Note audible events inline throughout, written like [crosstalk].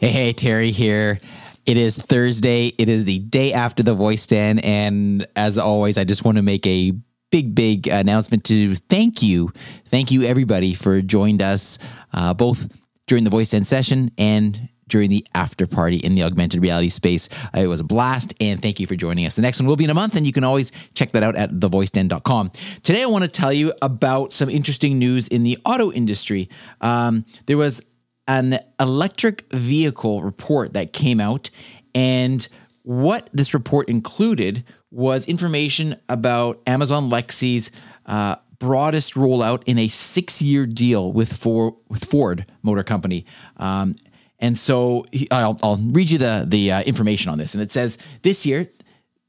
Hey, hey, Terry here. It is Thursday. It is the day after the Voice Den. And as always, I just want to make a big, big announcement to thank you. Thank you, everybody, for joining us uh, both during the Voice Den session and during the after party in the augmented reality space. Uh, it was a blast, and thank you for joining us. The next one will be in a month, and you can always check that out at thevoiceden.com. Today, I want to tell you about some interesting news in the auto industry. Um, there was an electric vehicle report that came out. And what this report included was information about Amazon Alexa's uh, broadest rollout in a six year deal with, for, with Ford Motor Company. Um, and so I'll, I'll, read you the, the uh, information on this. And it says this year,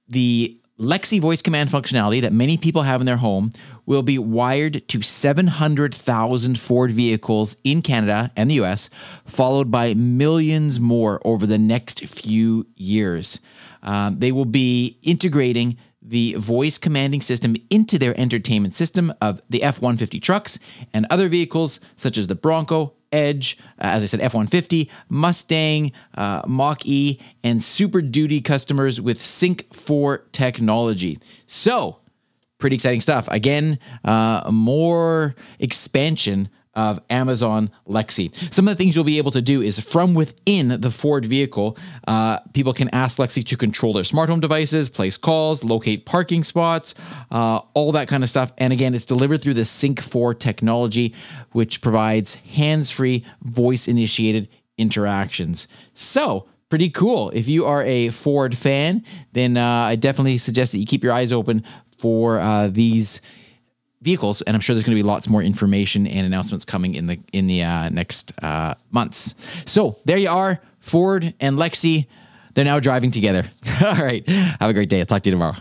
the Alexa voice command functionality that many people have in their home will be wired to 700,000 Ford vehicles in Canada and the US, followed by millions more over the next few years. Um, they will be integrating the voice commanding system into their entertainment system of the F 150 trucks and other vehicles such as the Bronco, Edge, uh, as I said, F 150, Mustang, uh, Mach E, and Super Duty customers with Sync 4 technology. So, pretty exciting stuff. Again, uh, more expansion of Amazon Alexa. Some of the things you'll be able to do is from within the Ford vehicle, uh, people can ask Alexa to control their smart home devices, place calls, locate parking spots, uh, all that kind of stuff. And again, it's delivered through the Sync 4 technology, which provides hands free, voice initiated interactions. So, pretty cool. If you are a Ford fan, then uh, I definitely suggest that you keep your eyes open for uh, these vehicles, and I'm sure there's going to be lots more information and announcements coming in the in the uh, next uh, months. So there you are, Ford and Alexa. They're now driving together. [laughs] All right. Have a great day. I'll talk to you tomorrow.